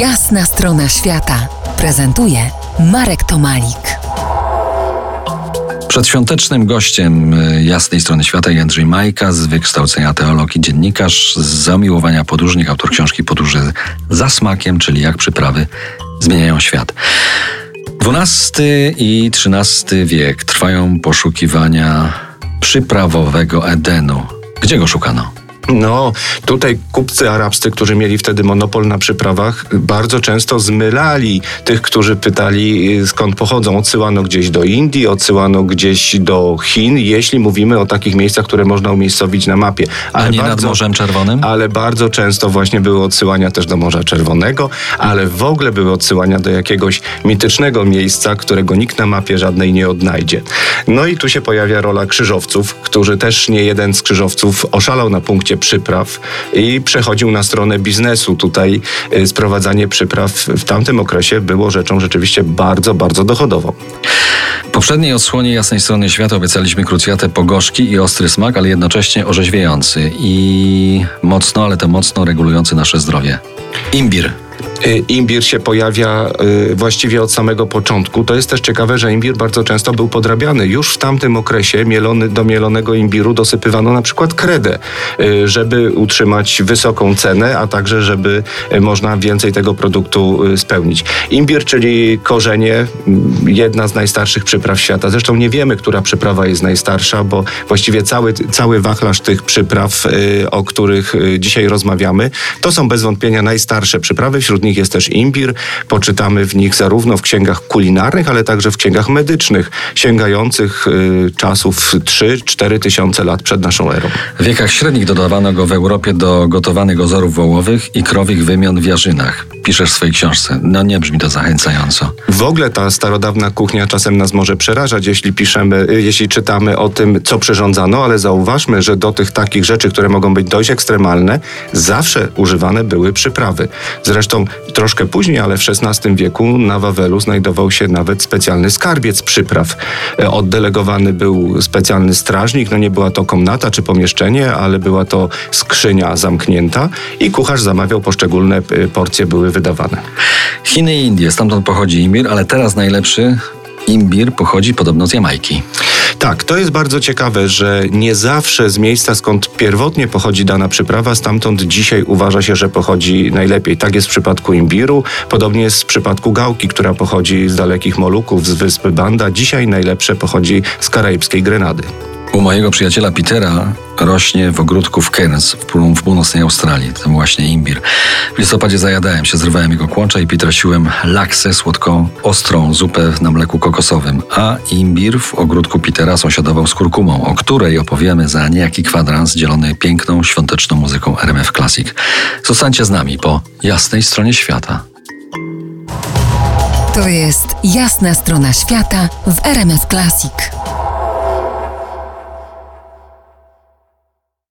Jasna strona świata prezentuje Marek Tomalik. Przedświątecznym gościem y, jasnej strony świata Jędrzej Majka, z wykształcenia teologii dziennikarz, z zamiłowania podróżnik, autor książki Podróże za smakiem, czyli jak przyprawy zmieniają świat. XII i XIII wiek trwają poszukiwania przyprawowego Edenu. Gdzie go szukano? No, tutaj kupcy arabscy, którzy mieli wtedy monopol na przyprawach, bardzo często zmylali tych, którzy pytali skąd pochodzą. Odsyłano gdzieś do Indii, odsyłano gdzieś do Chin, jeśli mówimy o takich miejscach, które można umiejscowić na mapie. Ale A nie bardzo, nad Morzem Czerwonym? Ale bardzo często właśnie były odsyłania też do Morza Czerwonego, ale w ogóle były odsyłania do jakiegoś mitycznego miejsca, którego nikt na mapie żadnej nie odnajdzie. No i tu się pojawia rola krzyżowców, którzy też nie jeden z krzyżowców oszalał na punkcie przypraw i przechodził na stronę biznesu. Tutaj y, sprowadzanie przypraw w tamtym okresie było rzeczą rzeczywiście bardzo, bardzo dochodową. W poprzedniej odsłonie Jasnej Strony Świata obiecaliśmy krucjatę pogorzki i ostry smak, ale jednocześnie orzeźwiający i mocno, ale to mocno regulujący nasze zdrowie. Imbir. Y, imbir się pojawia y, właściwie od samego początku. To jest też ciekawe, że imbir bardzo często był podrabiany. Już w tamtym okresie mielony, do mielonego imbiru dosypywano na przykład kredę, y, żeby utrzymać wysoką cenę, a także żeby można więcej tego produktu spełnić. Imbir, czyli korzenie, mm, jedna z najstarszych przypraw świata. Zresztą nie wiemy, która przyprawa jest najstarsza, bo właściwie cały, cały wachlarz tych przypraw, o których dzisiaj rozmawiamy, to są bez wątpienia najstarsze przyprawy. Wśród nich jest też imbir. Poczytamy w nich zarówno w księgach kulinarnych, ale także w księgach medycznych, sięgających y, czasów 3-4 tysiące lat przed naszą erą. W wiekach średnich dodawano go w Europie do gotowanych ozorów wołowych i krowich wymian w jarzynach. Piszesz w swojej książce. No nie brzmi to zachęcająco. W ogóle ta starodawna kuchnia czasem nas może przerażać, jeśli piszemy, y, jeśli czytamy o tym, co przyrządzano, ale zauważmy, że do tych takich rzeczy, które mogą być dość ekstremalne, zawsze używane były przyprawy. Zresztą troszkę później, ale w XVI wieku na Wawelu znajdował się nawet specjalny skarbiec przypraw. E, oddelegowany był specjalny strażnik, no nie była to komnata czy pomieszczenie, ale była to skrzynia zamknięta i kucharz zamawiał poszczególne e, porcje były wydawane. Chiny i Indie, stamtąd pochodzi imbir, ale teraz najlepszy imbir pochodzi podobno z Jamajki. Tak, to jest bardzo ciekawe, że nie zawsze z miejsca, skąd pierwotnie pochodzi dana przyprawa, stamtąd dzisiaj uważa się, że pochodzi najlepiej. Tak jest w przypadku imbiru, podobnie jest w przypadku gałki, która pochodzi z dalekich Moluków, z wyspy Banda. Dzisiaj najlepsze pochodzi z karaibskiej Grenady. U mojego przyjaciela Petera rośnie w ogródku w Cairns, w północnej Australii. To właśnie imbir. W listopadzie zajadałem się, zrywałem jego kłącza i pitrasiłem laksę, słodką, ostrą zupę na mleku kokosowym. A imbir w ogródku Petera sąsiadował z kurkumą, o której opowiemy za niejaki kwadrans dzielony piękną, świąteczną muzyką RMF Classic. Zostańcie z nami po jasnej stronie świata. To jest jasna strona świata w RMF Classic.